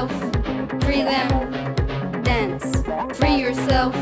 yourself, free them, dance. Free yourself,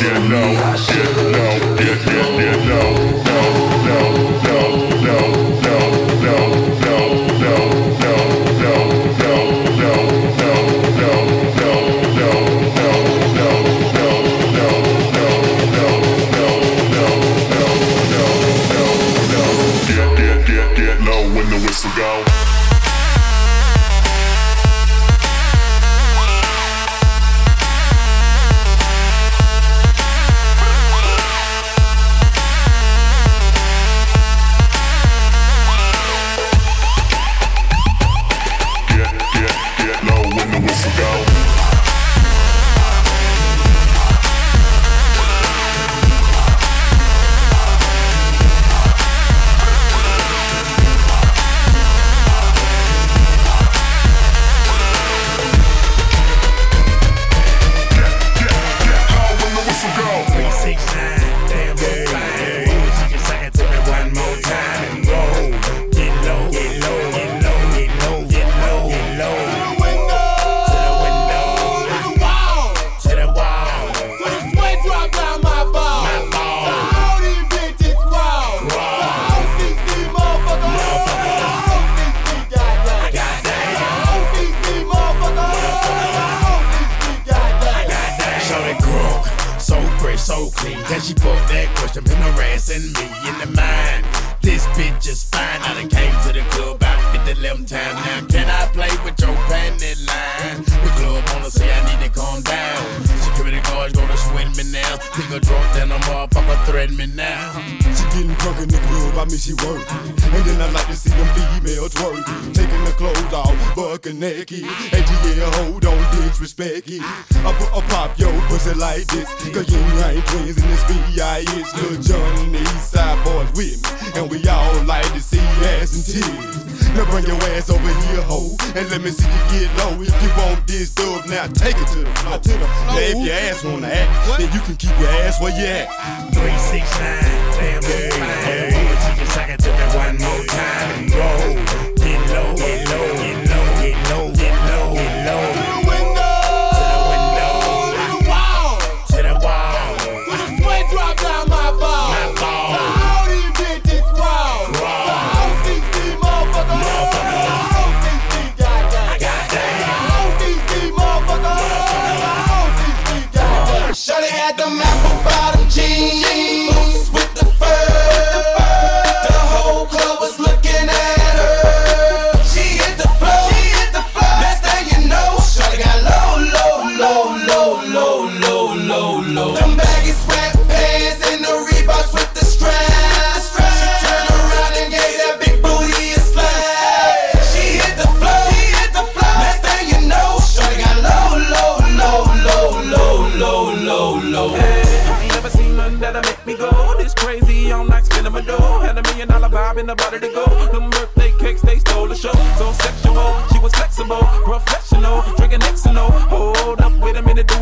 get no, get no, get, get, get no. disrespect it. I put a pop yo pussy like this. Cause you ain't twins in this B.I.S. Lil Jon and the East Side boys with me. And we all like to see ass and tears. Now bring your ass over here, ho, and let me see you get low. If you want this dub, now take it to the floor. To the floor. Now if your ass wanna act, what? then you can keep your ass where you at. Three, six, nine, family, hey, hey. Take it to me one more time and go.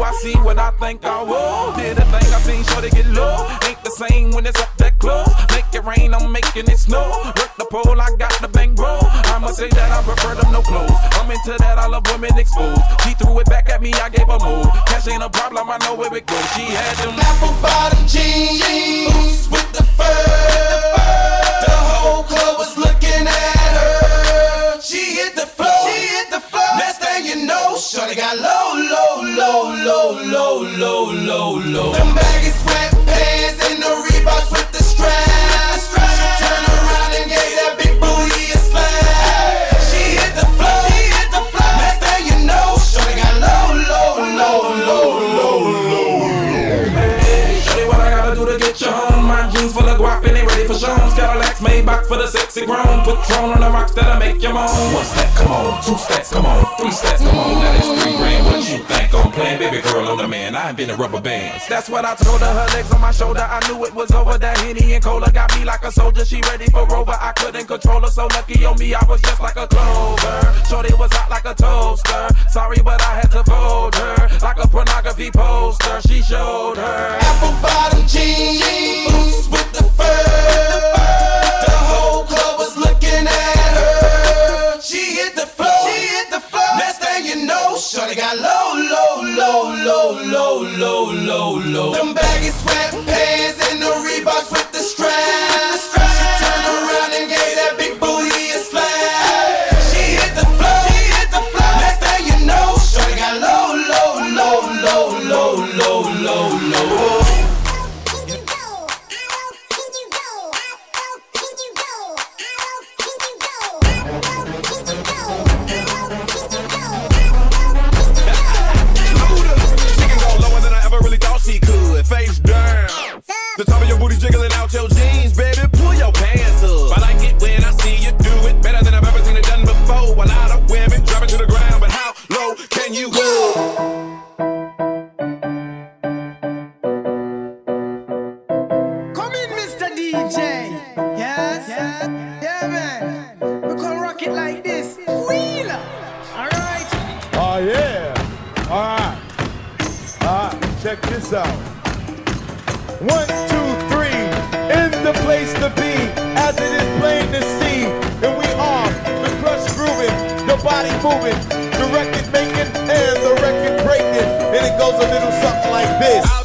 I see what I think I will. Did a thing I seen, sure they get low. Ain't the same when it's up that close. Make it rain, I'm making it snow. Work the pole, I got the bang roll. I'ma say that I prefer them no clothes. I'm into that, I love women exposed. She threw it back at me, I gave her more. Cash ain't a problem, I know where it goes. She had them apple bottom jeans, boots with the fur. The whole club was looking at her. She hit the floor. She hit the floor. Next thing you know, Shorty got love low, low, low, low. Them grown. On the rocks that'll make you moan. One step, come on. Two steps, come on. Three steps, come on. Now that's three grand. What you think I'm playing? Baby girl, I'm the man. I ain't been in rubber bands. That's what I told her. Her legs on my shoulder. I knew it was over. That Henny and Cola got me like a soldier. She ready for Rover. I couldn't control her. So lucky on me, I was just like a clover. Shorty was hot like a toaster. Sorry, but I had to fold her. Like a pornography poster. She showed her. Apple bottom jeans, boots with the fur. The whole looking at her. She hit the floor. She hit the floor. Next thing you know, Shorty got low, low, low, low, low, low, low, low. Them baggy sweatpants and the Reeboks with Check this out. One, two, three. In the place to be, as it is plain to see. And we are the crush grooving, the body moving, the record making, and the record breaking. And it goes a little something like this.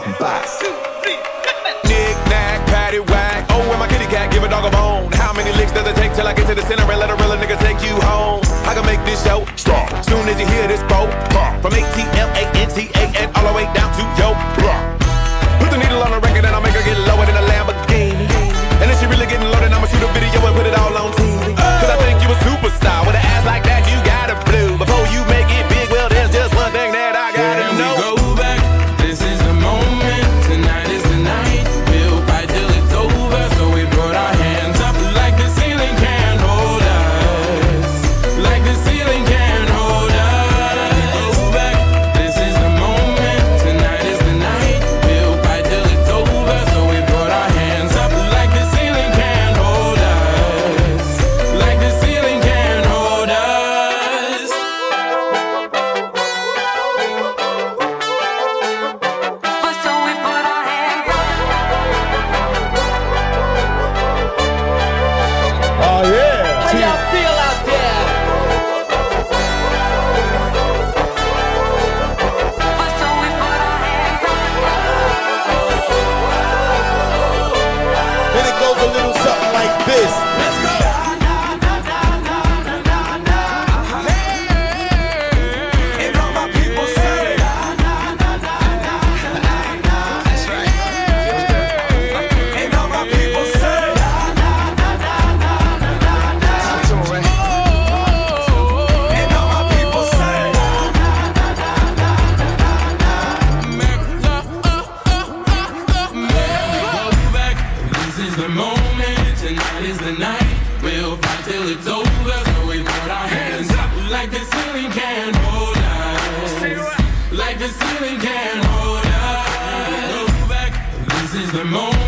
Brauchen Bass. Knick knack, patty whack. Oh, and my kitty cat, give a dog a bone. How many licks does it take till I get to the center and let a real nigga take you home? I can make this show stop. Soon as you hear this quote, from A T L A N T A N all the way down to yo. Put can't hold us. Go back. This is the moment,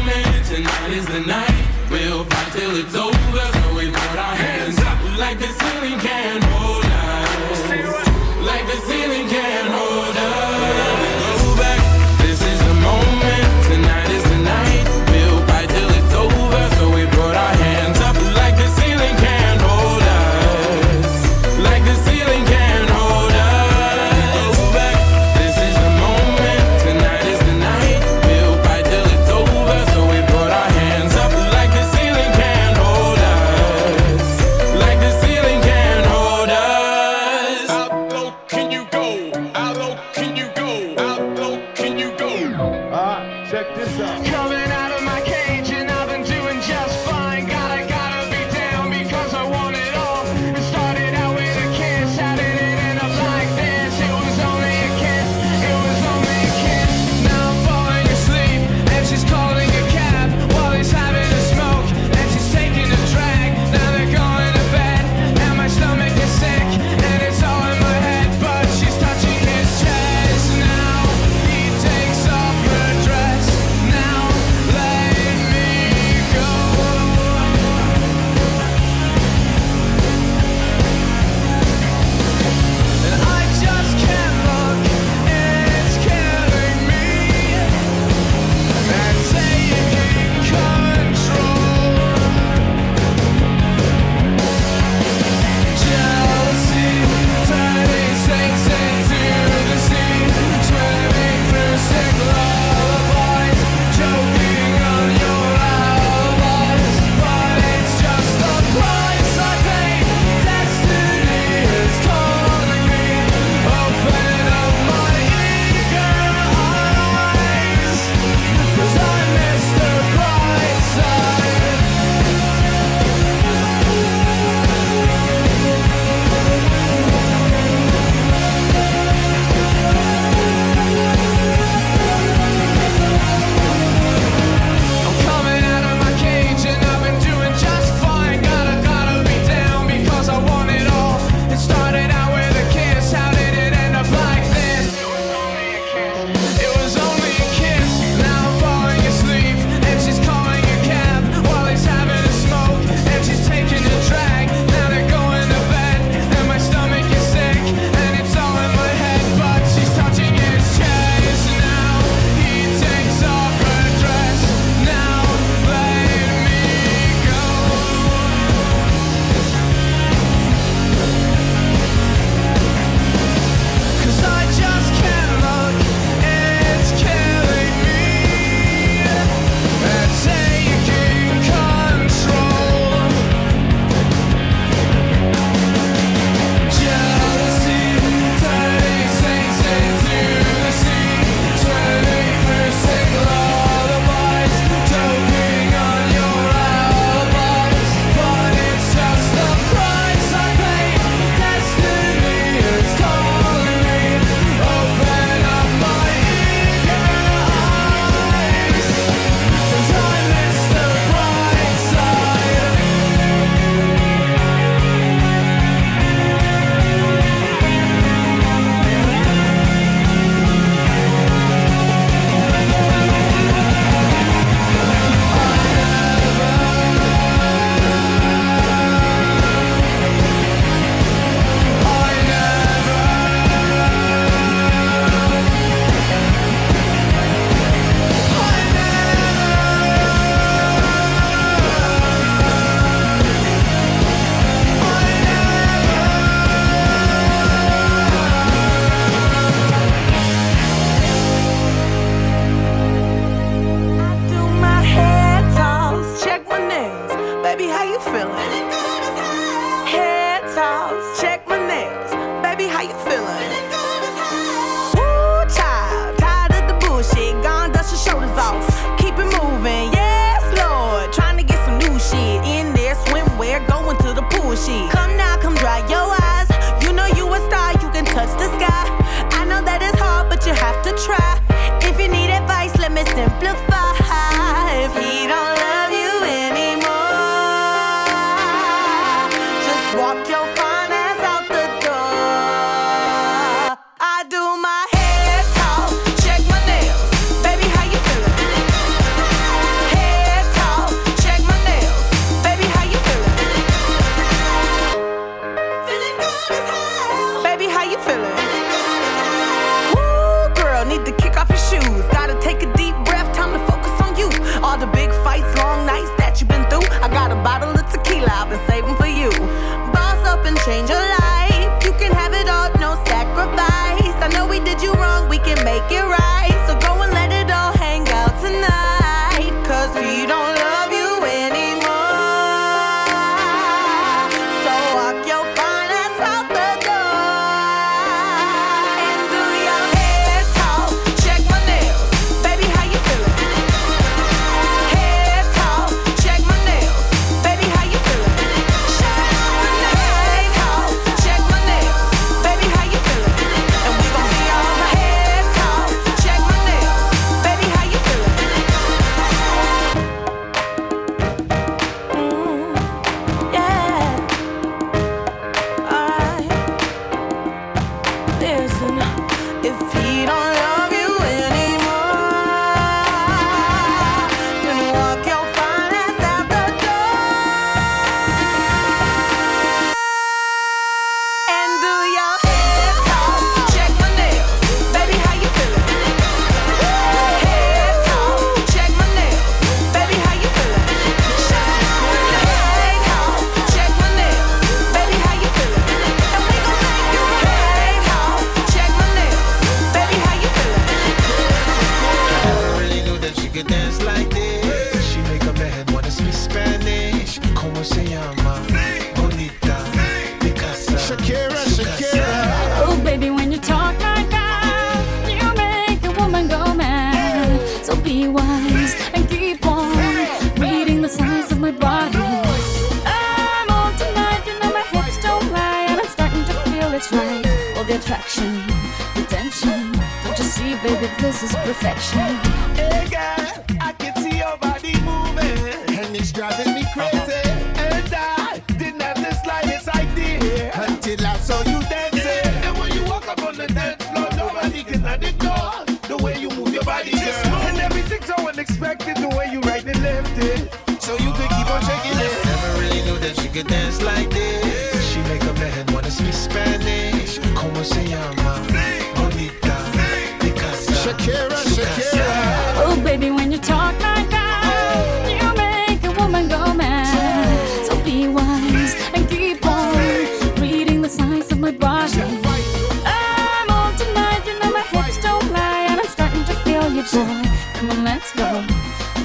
boy. Come on, let's go.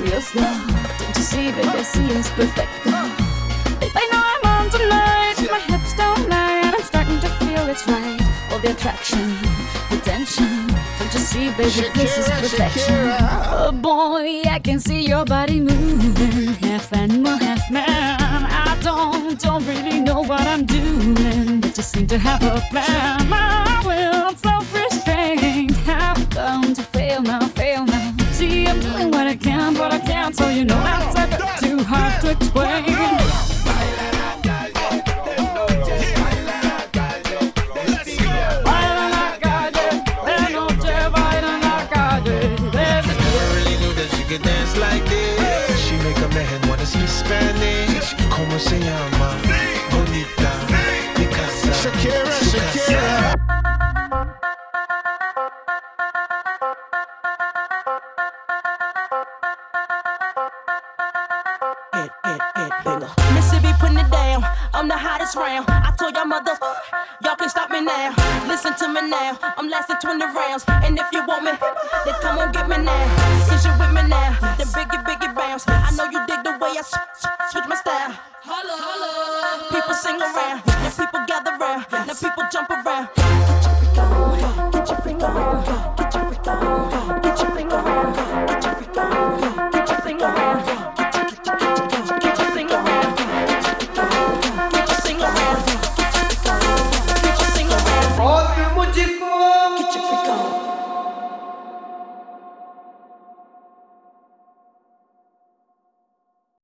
Real slow. Don't you see, baby? This is it's perfecto. I know I'm on tonight. My hips don't lie, and I'm starting to feel it's right. All the attraction, the tension. Don't you see, baby? Shakira, this is perfection. Shakira. Oh boy, I can see your body moving. Half animal, half man. I don't, don't really know what I'm doing, but you seem to have a plan. I will self